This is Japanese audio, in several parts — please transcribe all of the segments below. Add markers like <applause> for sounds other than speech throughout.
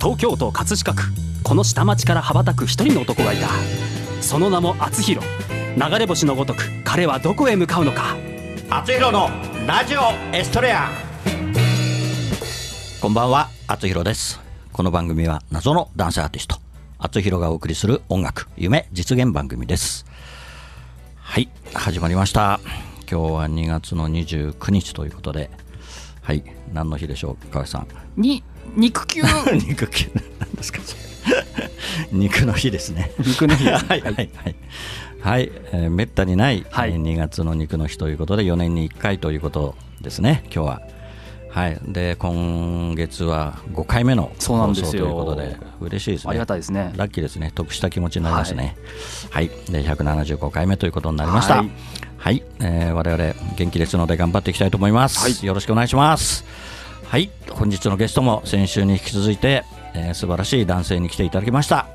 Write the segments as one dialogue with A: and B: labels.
A: 東京都葛飾区。この下町から羽ばたく一人の男がいた。その名も厚弘。流れ星のごとく彼はどこへ向かうのか。
B: 厚弘のラジオエストレア。こんばんは厚弘です。この番組は謎の男性アーティスト厚弘がお送りする音楽夢実現番組です。はい始まりました。今日は2月の29日ということではい何の日でしょう川合さん？
A: に肉球。<laughs>
B: 肉球。何ですか。肉の日ですね。
A: 肉の日。<laughs>
B: はいはいはい。はい、えーめったにない、
A: はい。
B: えー2月の肉の日ということで4年に1回ということですね。今日は。はい。で今月は5回目の
A: そうなんですよ。
B: 放送ということで嬉しいですね。
A: ありがたいですね。
B: ラッキーですね。得した気持ちになりますね。はい、で175回目ということになりました。
A: は
B: はいい、えー我々元気ですので頑張っていきたいと思います、
A: はい。
B: よろしくお願いしますはい。本日のゲストも先週に引き続いて、えー素晴らしい男性に来ていただきました。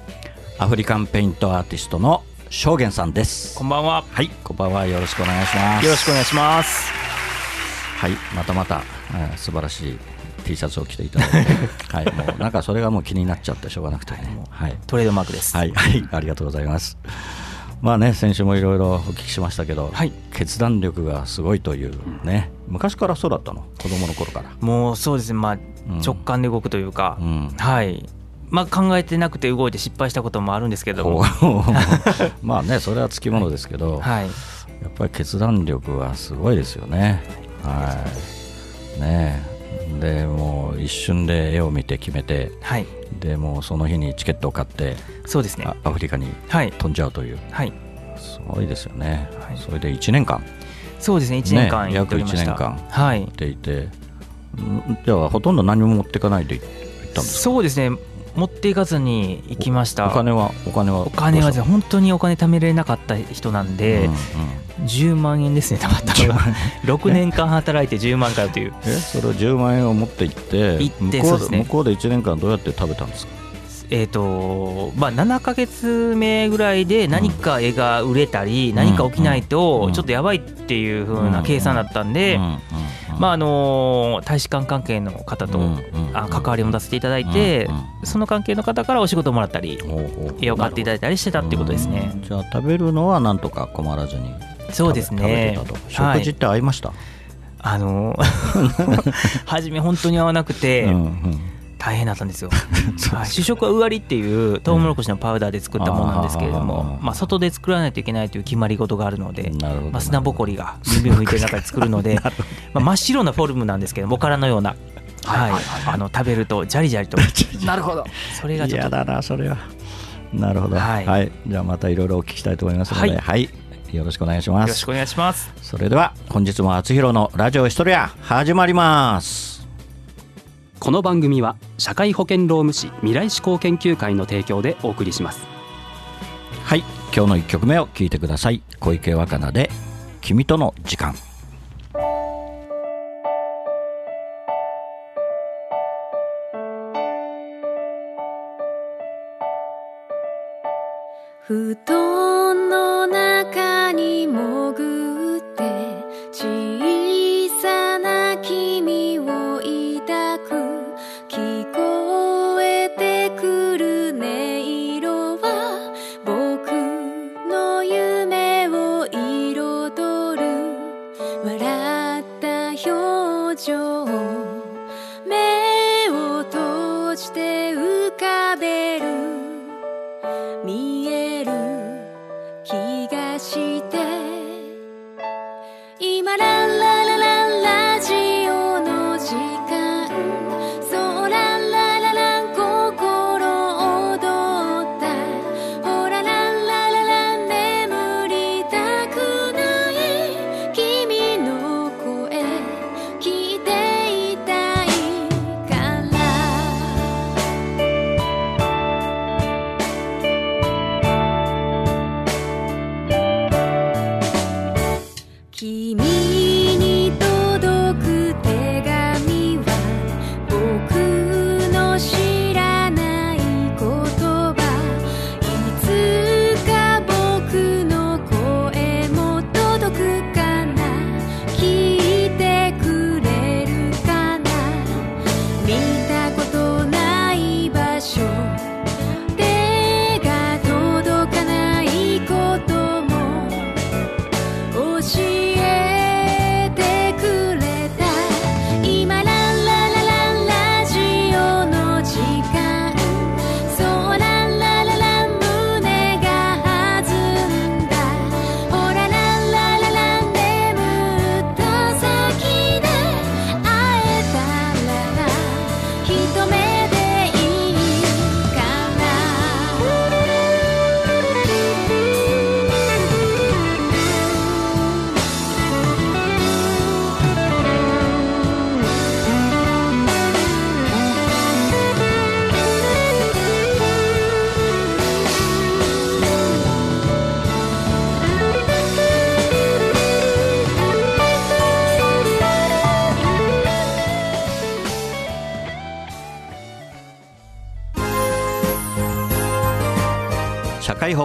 B: アフリカンペイントアーティストの正元さんです。
A: こんばんは。
B: はい。こんばんは。よろしくお願いします。
A: よろしくお願いします。
B: はい。またまた、えー素晴らしい T シャツを着ていただいて。<laughs> はい。もうなんかそれがもう気になっちゃってしょうがなくてねはい。
A: トレードマークです。
B: はい、はい、ありがとうございます。まあね、先週もいろいろお聞きしましたけど、
A: はい。
B: 決断力がすごいというね、昔からそうだったの、子供の頃から。
A: もうそうですね。まあ
B: うん。
A: 直感で動くというか、
B: うん。
A: はい。まあ考えてなくて動いて失敗したこともあるんですけど。<laughs>
B: まあね、それはつきものですけど、
A: はい。
B: やっぱり決断力はすごいですよね。はい。ねえでもう一瞬で絵を見て決めて、
A: はい。
B: でもうその日にチケットを買って、
A: そうですね。
B: あアフリカに
A: はい。
B: 飛んじゃうという、
A: はい。
B: すごいですよね。
A: はい。
B: それで1年間。
A: そうですね1年間
B: ね約一年間
A: はい。
B: っていて、んじゃあほとんど何も持っていかないで行ったんですか？
A: そうですね持っていかずに行きました。
B: お金はお金は。
A: お金は本当にお金貯めれなかった人なん
B: た
A: で、
B: うんうん
A: 10万円ですね貯まったのが6年間働いて10万回という。
B: えそれを10万円を持って行って
A: 行って
B: 向こ
A: そうですね。
B: 向こうで1年間どうやって食べたんですか？
A: えーとまあ、7か月目ぐらいで何か絵が売れたり、
B: ん。
A: 何か起きない
B: うん。
A: とちょっとやばいっていう風な計算だったんで、まああの大使館関係の方と、あ関わりを持たせていただいて、その関係の方からお仕事をもらったり絵を買っていただいたりしてたってことですね。
B: うん。じゃあ食べるのはなんとか困らずに
A: そうですね。
B: 食べてたと。
A: はい。
B: 食事って合いました、
A: あの <laughs> 初め本当に合わなくて
B: うんうん
A: 大変だったんですよ、<laughs> 主食はうわりっていうトウモロコシのパウダーで作ったものなんですけれど
B: あ
A: も、
B: ー。
A: まあ、外で作らないといけないという決まり事があるので、まあ、砂ぼこりがビンビン吹いてる中で作るので <laughs> まあ真っ白なフォルムなんですけどおからのような、はい。あの食べるとジャリジャリと。なるほどそれがちょっと。
B: 嫌だなそれは。なるほど。は、
A: はい。い
B: じゃあまたいろいろお聞きしたいと思いますのでは、
A: はいい。
B: よろしくお願いします。
A: よろしくお願いします。
B: それでは本日も厚弘のラジオヒストリア始まります
A: この番組は社会保険労務士未来志向研究会の提供でお送りします。
B: はい今日の1曲目を聴いてください。小池若菜で「君との時間」
C: 布団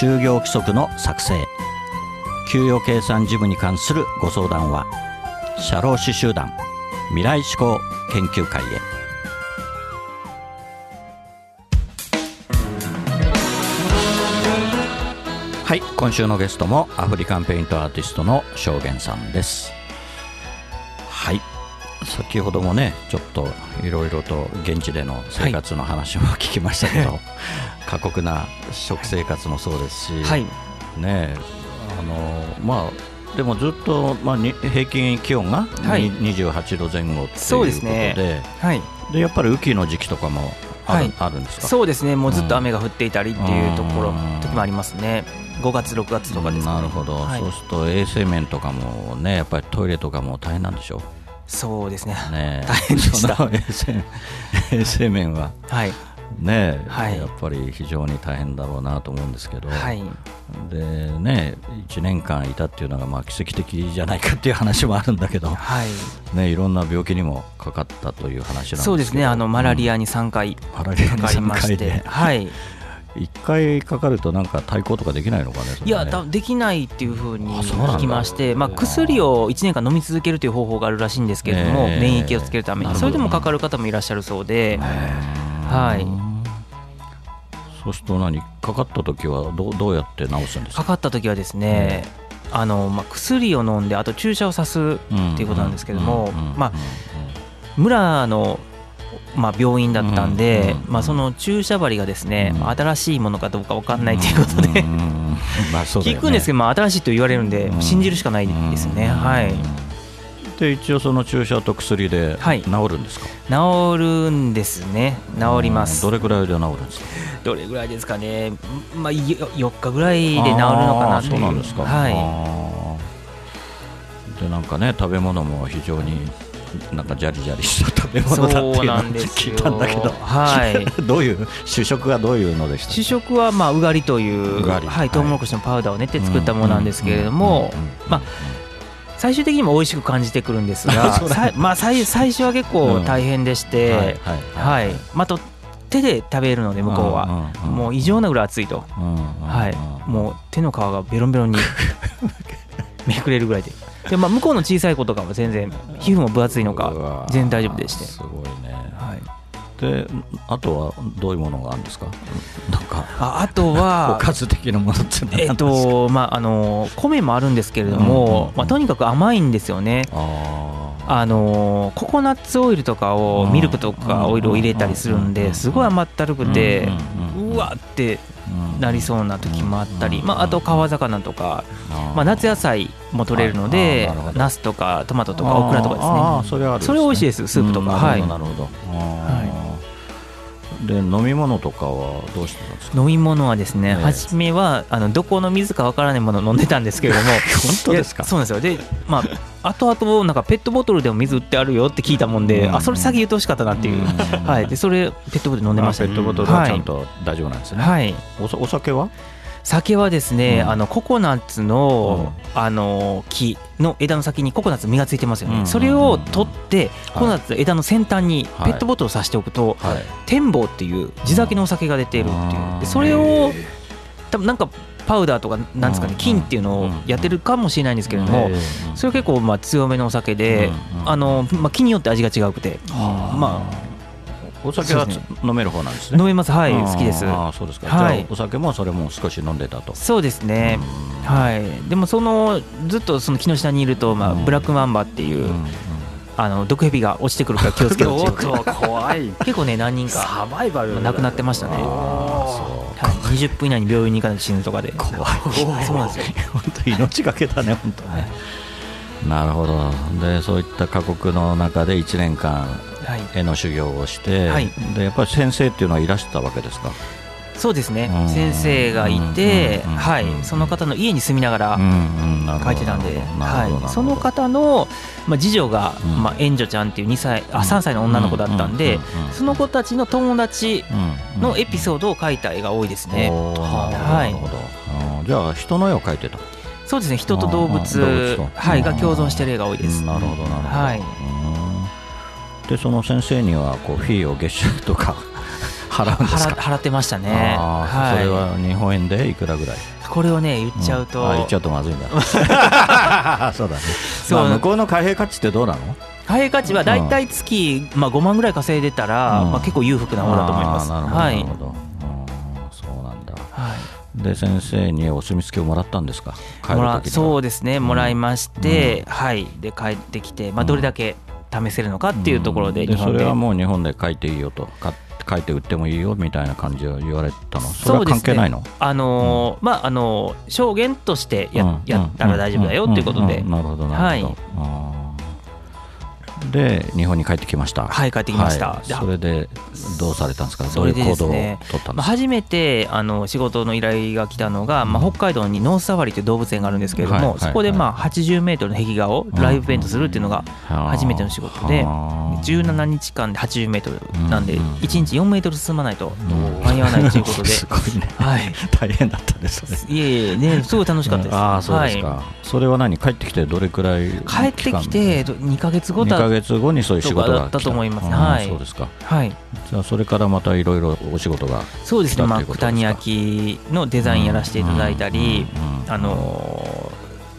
B: 就業規則の作成。給与計算事務に関するご相談は社労士集団未来志向研究会へ。はい今週のゲストもアフリカンペイントアーティストの証言さんです。はい先ほどもねちょっといろいろと現地での生活の話も聞きましたけど、はい、過酷な食生活もそうですし、はい、ねあのまあでもずっと、まあ、平均気温が、はい、28度前後ということで、ね。はい、でやっぱり雨季の時期とかもある,、はい、あるんですか？
A: そうですね。もうずっと雨が降っていたりっていうところ、時もありますね。5月6月とかです、
B: ね、なるほど、はい、そうすると衛生面とかもねやっぱりトイレとかも大変なんでしょう？
A: そうですね。ね <laughs> 大変でした。衛
B: 生衛生面は、はいね、はい、やっぱり非常に大変だろうなと思うんですけど、はい、でね1年間いたっていうのがまあ奇跡的じゃないかっていう話もあるんだけど、はい。ね、いろんな病気にもかかったという話なんです
A: そうですねあのマラリアに3回。かかりまして、はい。
B: 1回かかるとなんか対抗とかできないのかね、ね。
A: いやできないっていうふうに聞きましてまあ、薬を1年間飲み続けるという方法があるらしいんですけれども、免疫をつけるために。それでもかかる方もいらっしゃるそうで。はい
B: そうすると何かかった時はどどうやって治すんです
A: か？かかった時はですね、あのまあ、薬を飲んであと注射を刺すっていうことなんですけども、まあ、村のまあ、病院だったんで、まあ、その注射針がですね、新しいものかどうか分かんないということで聞くんですけど、まあ、新しいと言われるんで信じるしかないですよね。はい
B: で一応その注射と薬で治るんですか、
A: はい、治るんですね。治ります。
B: どれぐらいで治るんですか？
A: どれぐらいですかね、まあ、4日ぐらいで治るのかな
B: そうなんですか。はい。でなんかね食べ物も非常になんかジャリジャリした食べ物だって聞いたんだけど、はい、<laughs> どういう主食はどういうのでした？
A: 主食はまあうがりというはい、トウモロコシのパウダーを練って作ったものなんですけれども、まあ最終的にも美味しく感じてくるんですが、<laughs> まあ最最初は結構大変でして、はい、ま手で食べるので向こうは、もう異常なぐらい熱いと、はい、もう手の皮がベロンベロンに <laughs> めくれるぐらいで。でまあ、向こうの小さい子とかは全然皮膚も分厚いのか全然大丈夫でして。すごいね、
B: はい、であとはどういうものがあるんですか？なんか
A: ああとは <laughs>
B: おかず的なものって
A: えっとまああの米もあるんですけれども、まあ、とにかく甘いんですよね。あのココナッツオイルとかをミルクとかオイルを入れたりするんですごい甘ったるくてうわってなりそうな時もあったり、まあ、あと川魚とか、まあ、夏野菜も取れるのでナスとかトマトとかオクラとかですね。それ美味しいですスープとか、はいなるほど、はい
B: で飲み物とかはどうしてたんですか？
A: 飲み物はですね、初めはあのどこの水かわからないものを飲んでたんですけれども。<laughs>
B: 本当ですか？
A: そうなんですよ。でまあ後々なんかペットボトルでも水売ってあるよって聞いたもんで、あそれ先言ってほしかったなっていう、はい、でそれペットボトル飲んでました、
B: ペットボトルはちゃんと大丈夫なんですね、はい、お酒は？
A: 酒はですね、うん、あのココナッツの、うん、あの木の枝の先にココナッツ実がついてますよね、それを取ってココナッツ枝の先端にペットボトルを刺しておくと、はい、天棒っていう地酒のお酒が出ているっていう。それを多分なんかパウダーとかなんですかね金っていうのをやってるかもしれないんですけれどもそれは結構まあ強めのお酒であのまあ木によって味が違くてまあ
B: お酒は、飲める方なんですね。
A: 飲めます、はい、好きです。
B: あそうですか。はい、お酒もそれも少し飲んでたと。
A: そうですね。はい。でもそのずっとその木の下にいるとまあブラックマンバっていう。あの毒蛇が落ちてくるから気をつけろ <laughs>
B: 怖い。<laughs>
A: 結構ね何人かサバイバル。亡くなってましたね。はい、20分以内に病院に行かないと死ぬとかで。怖い。<laughs> そうなんですよ。
B: 本当命がけだね本当ね、なるほど。でそういった過酷の中で1年間絵の修行をして、はい、でやっぱり先生っていうのはいらしたわけですか？
A: そうですね。先生がいて、はい、その方の家に住みながら書いてたんで、はい、その方の、まあ、次女が、まあ、援助ちゃんっていう2歳あ3歳の女の子だったんで、その子たちの友達のエピソードを書いた絵が多いですね。
B: はい、じゃあ人の絵を描いてた。
A: そうですね。人と動物はい、が共存してる絵が多いです。
B: なるほどなるほど、はいでその先生にはこうフィーを月収とか <laughs> 払うんですか？
A: 払ってましたね、
B: はい、それは日本円でいくらぐらい？
A: これをね言っちゃうと、
B: うん、言っちゃうとまずいんだ <laughs> そうだね。そう、まあ、向こうの貨幣価値ってどうなの？
A: 貨幣価値は大体月、まあ、5万ぐらい稼いでたら、うん、まあ、結構裕福な方だと思います。
B: なるほど、はい、なるほど、そうなんだ、はい、で先生にお墨付きをもらったんですか？
A: もらそうですね。もらいまして、うん、はい。で帰ってきて、まあ、どれだけ試せるのかっていうところで
B: 日本で,、それはもう日本で書いていいよと。書いて売ってもいいよみたいな感じを言われたの。それは関係ないの、ね、
A: あのーうん、まああのー、証言としてやうん、やったら大丈夫だよっていうことで、
B: なるほどなるほど、はいで日本に帰ってきました。
A: はい帰ってきました、は
B: い、それでどうされたんですか？どういう行動を取ったんですか、まあ、
A: 初めてあの仕事の依頼が来たのが、まあ、北海道にノースサファリという動物園があるんですけれども、はい、そこでまあ80メートルの壁画をライブペイントするっていうのが初めての仕事で、17日間で80メートルなんで1日4メートル進まないと間に合わないということで、<laughs>
B: すごいね、はい、<laughs> 大変だったです
A: いえいえね <laughs> すごい楽しかったです、
B: ああそうですか、それは何？帰ってきてどれくらい
A: 帰ってきて2か月後だ
B: 2か月後にそういう仕事が
A: だったと思います。はい。
B: そうですか。はい。じゃあそれからまたいろいろお仕事が
A: そうですね。まあ九谷焼のデザインやらせていただいたり、あの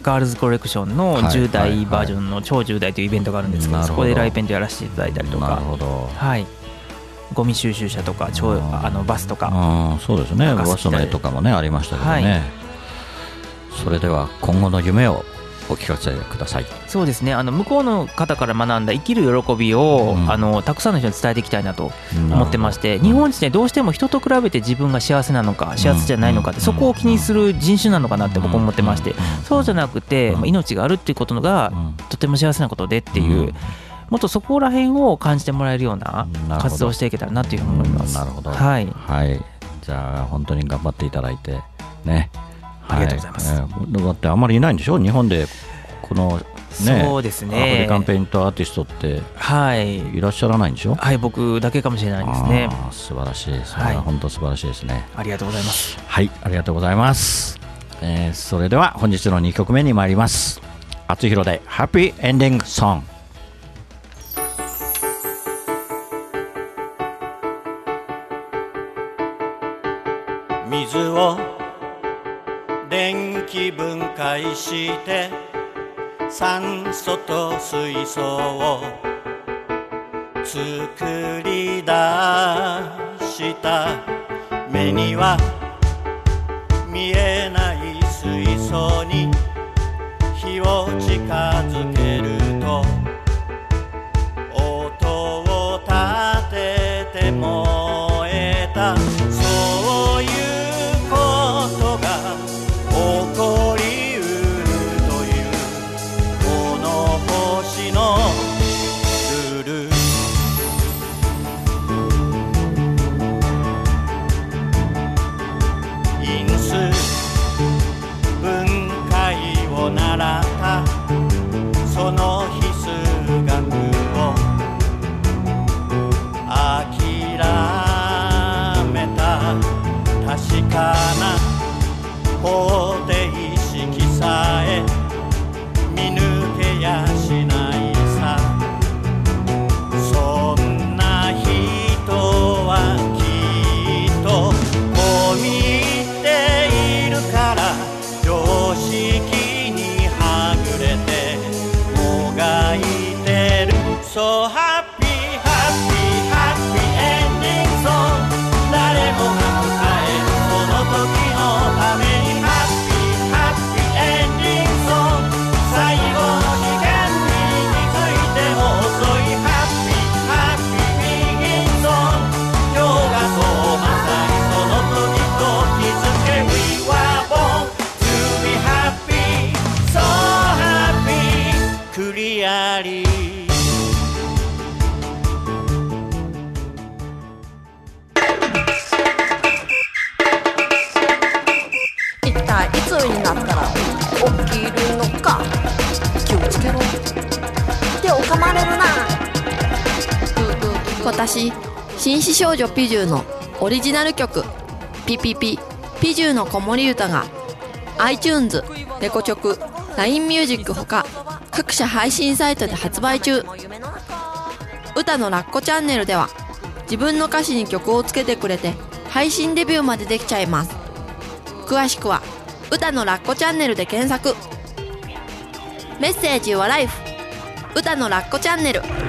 A: ガールズコレクションの10代バージョンの超10代というイベントがあるんですけど、そこでライペントやらせていただいたりとか。なるほど。はい。ゴミ収集車とか超あのバスとか
B: あそうですねバスの絵とかもねありましたけどね、はい、それでは今後の夢をお聞かせください。
A: そうですね。あの向こうの方から学んだ生きる喜びを、うん、あのたくさんの人に伝えていきたいなと思ってまして日本人ねどうしても人と比べて自分が幸せなのか幸せじゃないのかって、そこを気にする人種なのかなって僕思ってまして、そうじゃなくて、まあ、命があるっていうことがとても幸せなことでっていう。もっとそこら辺を感じてもらえるような活動をしていけたらなというふうに思います。
B: なるほど。はい。はい。じゃあ本当に頑張っていただいてね。
A: ありがとうございます。
B: はい、だってあんまりいないんでしょ？日本でこのね、そうですね。アフリカンペイントアーティストってはいいらっしゃらないんでしょ？
A: はい、僕だけかもしれないですね。
B: 素晴らしいです。はい、本当素晴らしいですね。
A: ありがとうございます。
B: はい、ありがとうございます。えー、それでは本日の2曲目に参ります。あつひろでハッピーエンディングソング。電気分解して酸素と水素を作り出した。目には見えない水素に火を
D: 散
E: 私紳士少女ピジューのオリジナル曲「ピピピピジューの子守歌が iTunes、レコチョク、LINE ミュージックほか各社配信サイトで発売中。歌のラッコチャンネルでは自分の歌詞に曲をつけてくれて配信デビューまでできちゃいます。詳しくは歌のラッコチャンネルで検索。メッセージはライフ。歌のラッコチャンネル。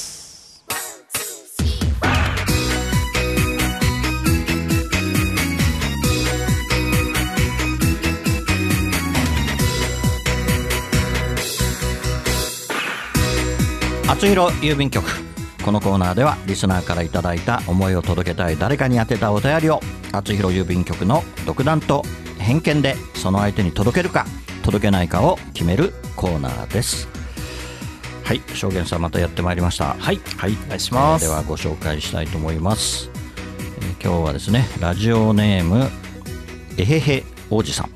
B: 厚弘郵便局。このコーナーではリスナーからいただいた思いを届けたい誰かに宛てたお便りを厚弘郵便局の独断と偏見でその相手に届けるか届けないかを決めるコーナーです。はい証言さんまたやってまいりました。
A: はい、
B: はい、
A: お願いします。
B: えーではご紹介したいと思います、えー今日はですねラジオネームえへへ王子さん。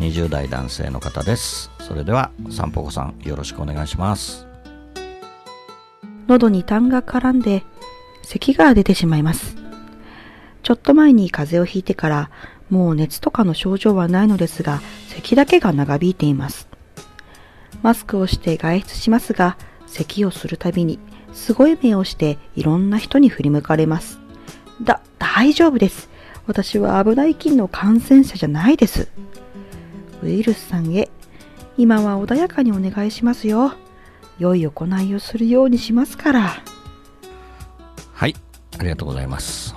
B: 20代男性の方です。それでは散歩子さんよろしくお願いします
F: 喉に痰が絡んで咳が出てしまいます。ちょっと前に風邪をひいてからもう熱とかの症状はないのですが咳だけが長引いています。マスクをして外出しますが咳をするたびにすごい目をしていろんな人に振り向かれます。だ、大丈夫です。私は危ない菌の感染者じゃないです。ウイルスさんへ、今は穏やかにお願いしますよ。良い行いをするようにしますから。
B: はい。ありがとうございます。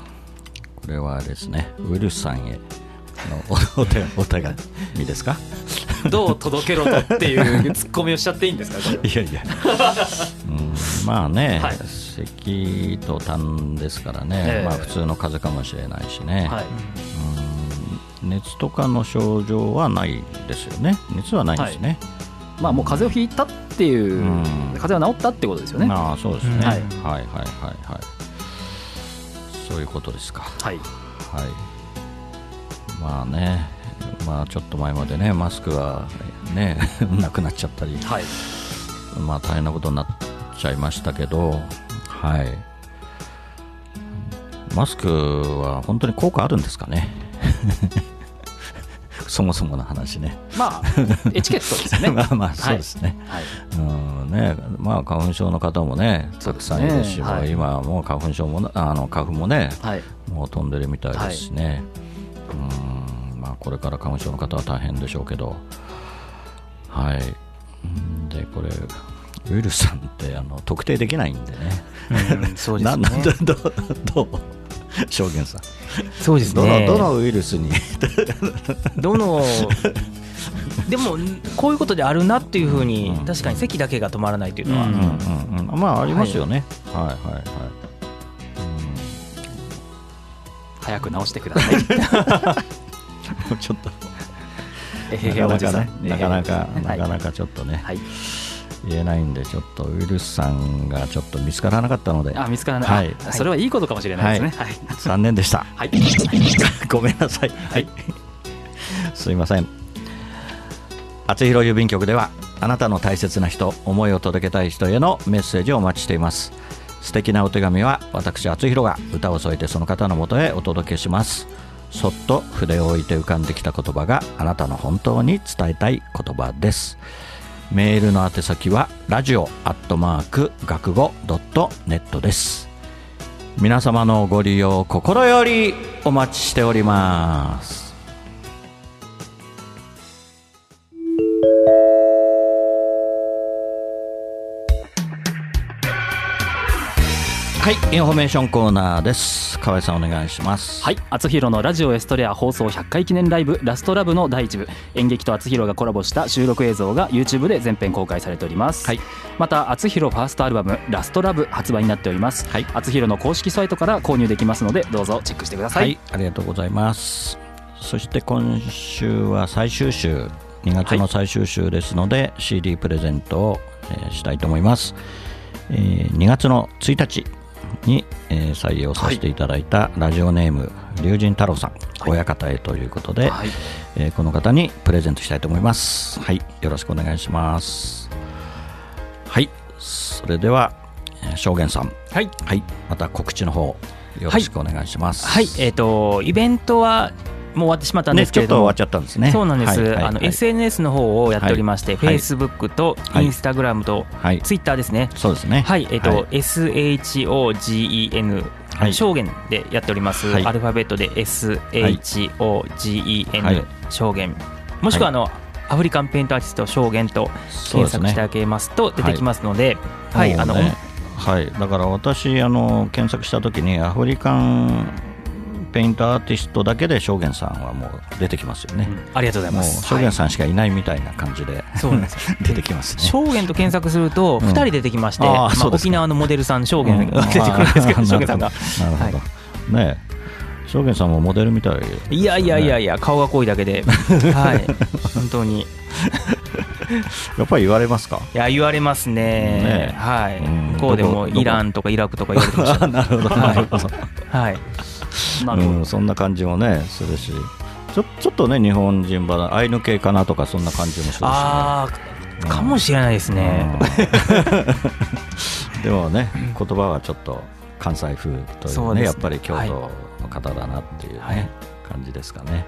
B: これはですねウイルスさんへのおお手お手紙ですか？
A: どう届けろとっていうツッコミをしちゃっていいんですか？
B: いやいや、<laughs> うん、まあね、
A: はい。
B: 咳と痰ですからね、
A: ええ。
B: まあ、普通の風邪かもしれないしね、
A: はい。
B: うん熱とかの症状はないですよね。熱はないんですね、
G: まあもう風邪をひいたっていう、
B: うん
G: 風邪は治ったってことですよね。
B: ああそうですね、
A: うん
B: は、
G: はいい
B: はいはいはいはいそういうことですか
G: はい。
B: はいまあねまあちょっと前までねマスクはね <laughs> なくなっちゃったり
G: はい。
B: まあ大変なことになっちゃいましたけど、はい。マスクは本当に効果あるんですかね。そもそもの話ね。
G: まあ、エチケットですよね。<laughs>
B: まあまあそうですね。
G: はい。
B: うんね、まあ花粉症の方もね、たくさんいるし、
G: ねはい
B: 今はもう花粉症もなあの花粉もね、
G: はい。
B: もう飛んでるみたいですしね。うんまあこれから花粉症の方は大変でしょうけど、はい。うんでこれウイルスさんってあの特定できないんでね。
A: うんそうですね <laughs>
B: どう？証言さん、
A: そうです
B: どの
A: ね
B: どのウイルスに。<laughs>
A: どのでもこういうことであるなっていうふうに、
B: うん。
A: 確かに席だけが止まらないっていうのは、
B: うんうんうんまあありますよね。はいはいはい。
G: 早く直してください。
B: うん、もうちょっと。
G: えへへおじさん。
B: なかなかなかなかちょっとね、
G: はい。
B: 言えないんでちょっとウイルスさんがちょっと見つからなかったので
G: あ、見つからない。
B: はい
G: あそれはいいことかもしれないですね。はい。<laughs>
B: 残念でした。
G: はい。<laughs>
B: ごめんなさい。はい。すいません。厚弘郵便局ではあなたの大切な人、思いを届けたい人へのメッセージをお待ちしています。素敵なお手紙は私厚弘が歌を添えてその方のもとへお届けします。そっと筆を置いて浮かんできた言葉があなたの本当に伝えたい言葉です。メールの宛先はラジオアットマーク学語ドットネットです。皆様のご利用心よりお待ちしておりますはいインフォメーションコーナーです。河合さんお願いします。
G: はい厚弘のラジオエストレア放送100回記念ライブラストラブの第一部。演劇と厚弘がコラボした収録映像が YouTube で全編公開されております、
B: はい。
G: また厚弘ファーストアルバムラストラブ発売になっております、
B: はい。
G: 厚弘の公式サイトから購入できますのでどうぞチェックしてくださ、
B: はいい、ありがとうございます。そして今週は最終週2月の最終週ですので、CD プレゼントを、えーしたいと思います、えー2月の1日に、えー採用させていただいたラジオネーム龍神太郎さん、親方へということで、
G: はい。
B: えーこの方にプレゼントしたいと思います。はい。よろしくお願いします。はい。それではえー正元さん。
A: はい。
B: はい。また告知の方よろしくお願いします。
A: はい。えっ、とイベントはもう終わってしまったんで
B: ね、
A: すけれども、
B: ちょっと終わっちゃったんですね。
A: そうなんです、
B: はいはい
A: あの
B: はい
A: SNS の方をやっておりまして、
B: はい。
A: Facebook と
B: はい
A: Instagram と
B: はい、
A: Twitter ですね。
B: そうですね。
A: はい、えっ、と、
B: はい。
A: SHOGEN、
B: はい。
A: 証言でやっております、
B: はい。
A: アルファベットで SHOGEN、
B: はい。
A: 証言、もしくはあの、アフリカンペイントアーティスト証言と検。索してあげますと出てきますので、はい、あの、
B: はい、だから私あの検索したときにアフリカンペイントアーティストだけで証言さんはもう出てきますよね。
A: ありがとうございます。
B: 証言さんしかいないみたいな感じで、
A: そうなんです
B: 出てきますね。
A: 証言と検索すると
B: うん
A: 2人出てきまして、
B: あー
A: まあ、沖縄のモデルさん証言
B: うん
A: が出てくるんですけど、証言さんが。
B: なるほど。ねえ証言さんもモデルみたい。
A: いやいやいやいや、顔が濃いだけで、<laughs> はい、本当に。
B: やっぱり言われますか？
A: いや、言われますね。
B: ね
A: はい。
B: うん
A: 向こうでもイランとかイラクとか言われてました。<laughs>
B: なるほど。
A: はい
B: なるほど。
A: はい。<laughs>
B: うん、そんな感じもねするし。ちょちょっとね日本人ばアイヌ系かなとかそんな感じもするし、ね、
A: ああ、かもしれないですね。
B: うん。<laughs> でもね言葉はちょっと関西風というね
A: ね。
B: やっぱり京都の方だなっていうね、
A: はい。
B: 感じですかね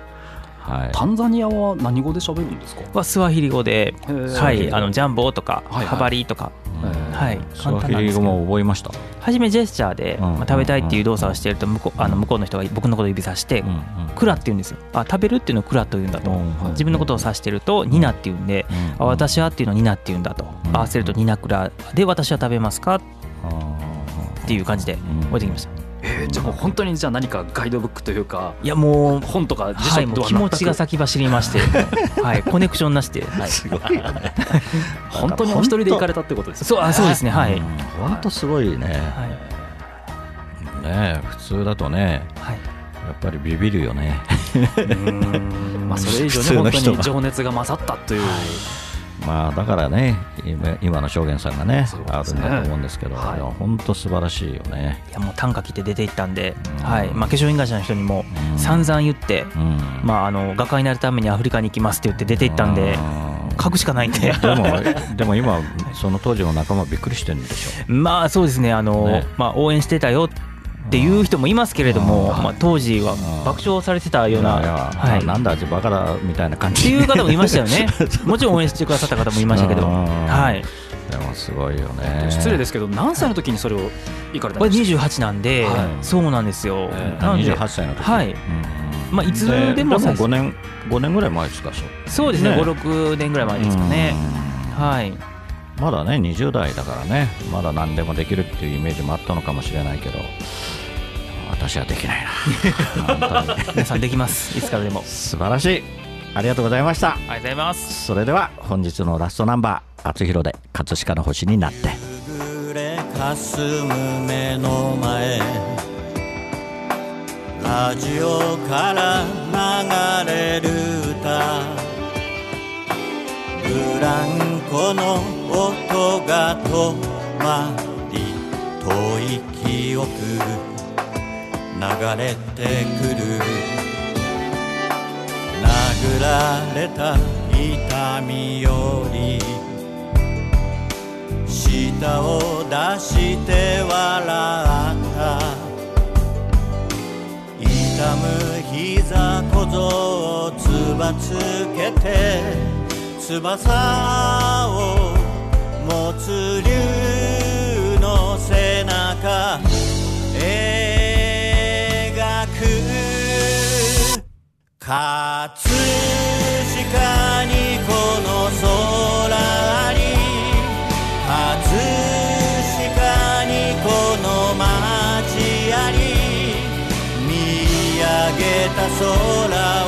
B: はい。
G: タンザニアは何語で喋るんですか？
A: はスワヒリ語で、はい、あのジャンボとか、
G: はいはい。
A: ハバリとか、
B: うん。
A: はい、
B: スワ
A: 簡単
B: ヒリ語
A: なんですけど。
B: も覚えました、
A: 初めジェスチャーで、
B: うん。
A: まあ、食べたいっていう動作をしていると向こうあの向こうの人が僕のことを指さして
B: うんうん。
A: クラって言うんですよ。あ食べるっていうのをクラと言うんだと、
B: うん
A: 自分のことを指してるとニナって言うんで、
B: うん
A: あ私はっていうのをニナって言うんだと、
B: うん
A: 合わせるとニナクラで私は食べますか？っ
B: あ
A: ていう感じで
B: ん。
A: 置いてきました、
G: えーじゃあもう本当にじゃあ何かガイドブックというか
A: いやもう
G: 本とか辞
A: はい、
G: 書とは
A: もう気持ちが先走りまして、<laughs> はい、コネクションなしで、はい、<laughs>
B: すごいよね。<laughs>
G: 本当にお一人で行かれたってことです
A: そうあそうですね、はい、
B: 本当すごいね、
A: はい。
B: ね普通だとね
A: はい、
B: やっぱりビビるよね。
G: まあそれ以上に本当に情熱が勝ったという、
B: まあだからね今今の証言さんがね
G: ね。
B: あるんだと思うんですけど、
G: はい。
B: 本当素晴らしいよね、
A: いやもう短歌着て出て行ったんで、
B: うん。
A: はい。まあ、化粧品会社の人にも
B: うん。
A: 散々言って、
B: うん。
A: まあ、あの画家になるためにアフリカに行きますって言って出て行ったんで、書くしかないんで。
B: でも <laughs> でも今その当時の仲間びっくりしてるんでしょ。
A: まあそうですね。あの、
B: ね。
A: まあ、応援してたよっていう人もいますけれども、
B: うん。
A: まあ、当時は
B: うん。
A: 爆笑されてたような、
B: いや
A: はい、っ
B: なんだバカだみたいな感じ。
A: ていう方もいましたよね。<laughs> もちろん応援してくださった方もいましたけど、
B: うん。
A: はい、
B: でもすごいよね。
G: 失礼ですけど何歳の時にそれを行かれた
A: これ
G: んですか
A: ？28なんで、
G: はい。
A: そうなんですよ、
G: え
A: なので
B: 28歳の時。
A: はい。
B: うん
A: まあいつでも
B: でも5年5年ぐらい前ですかそう。
A: そうですね
B: ね。
A: 56年ぐらい前ですかね、
B: うん。
A: はい
B: まだね20代だからねまだ何でもできるっていうイメージもあったのかもしれないけど私はできないな。本当に
A: 皆さんできます。<laughs> いつからでも。
B: 素晴らしい。ありがとうございました。
A: ありがとうございます。
B: それでは本日のラストナンバー「厚弘で葛飾の星になって」
H: れかすむ目の前ラジオから流れる歌。ブランコの音が止まり遠い記憶流れてくる殴られた痛みより。舌を出して笑った痛む膝小僧をつばつけて。翼を持つ竜のくにこの空あり葛飾にこの街ありみあげた空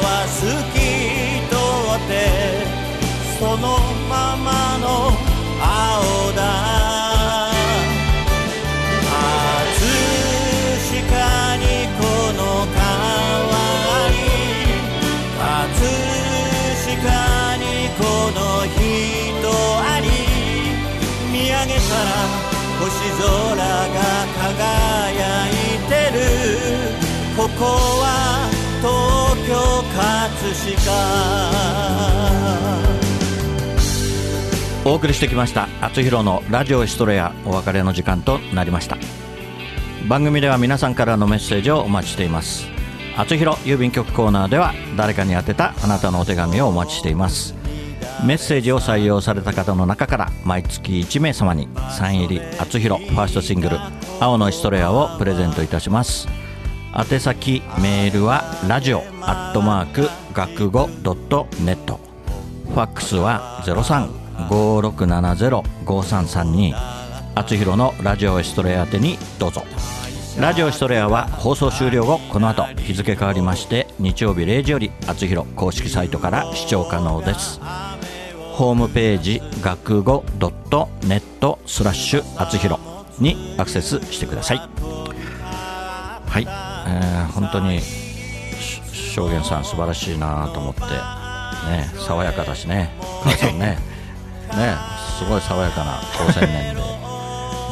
H: 葛飾にこの人あり。見上げたら星空が輝いてる。ここは東京葛飾。
B: お送りしてきました。厚弘のラジオストレアお別れの時間となりました。番組では皆さんからのメッセージをお待ちしています。厚弘郵便局コーナーでは誰かに宛てたあなたのお手紙をお待ちしています。メッセージを採用された方の中から毎月1名様にサイン入り厚弘ファーストシングル「青のヒストレア」をプレゼントいたします。宛先メールはラジオアットマーク学語ドットネット。ファックスは0356705332厚弘のラジオヒストレア宛てにどうぞ。ラジオヒストレアは放送終了後この後日付変わりまして日曜日0時より厚弘公式サイトから視聴可能です。ホームページ学語 .net スラッシュ厚弘にアクセスしてください。はい、えー、本当に証言さん素晴らしいなと思ってね爽やかだしね。母さんね。<laughs> ねすごい爽やかな高青年で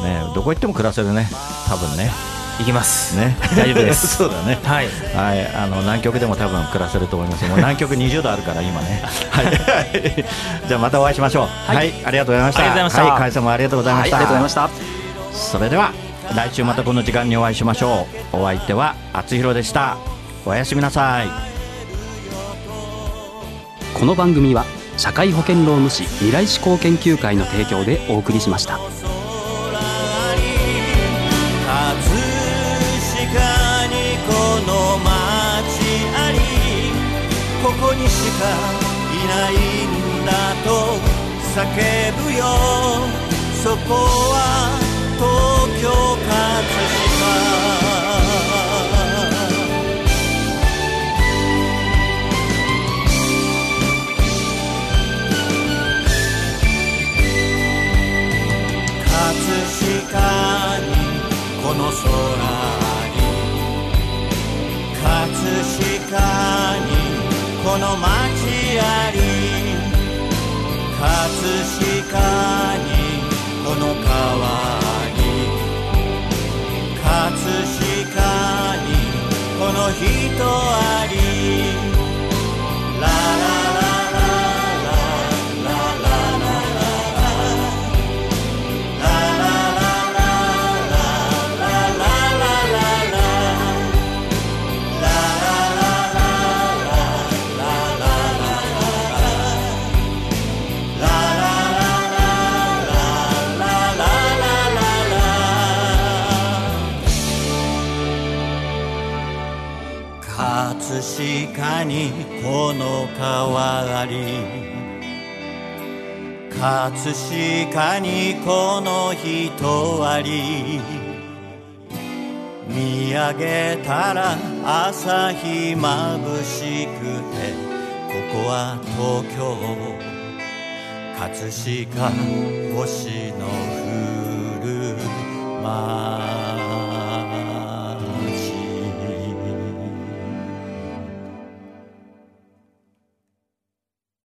B: ねどこ行っても暮らせるね。多分ね
A: 行きます。
B: ね。
A: 大丈夫です。<laughs>
B: そうだね。
A: はい、
B: はい、あの南極でも多分暮らせると思います。もう南極20度あるから今ね。<laughs> はい。じゃあまたお会いしましょう。はい、ありがとうございました。
A: ありがとうございました。
B: はい、会社もありがとうございました、
G: はい、ありがとうございました。
B: それでは来週またこの時間にお会いしましょう。お相手は厚弘でした。おやすみなさい。
G: この番組は社会保険労務士未来志向研究会の提供でお送りしました
H: こにしかいないんだと叫ぶよ。そこは東京葛飾葛飾にこの空に。葛飾に。この街あり葛飾にこの川に葛飾にこの人あり。ララにこの川あり葛飾にこの人あり見上げたら朝日まぶしくてここは東京葛飾星の降る街